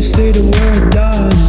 You say the word, darling.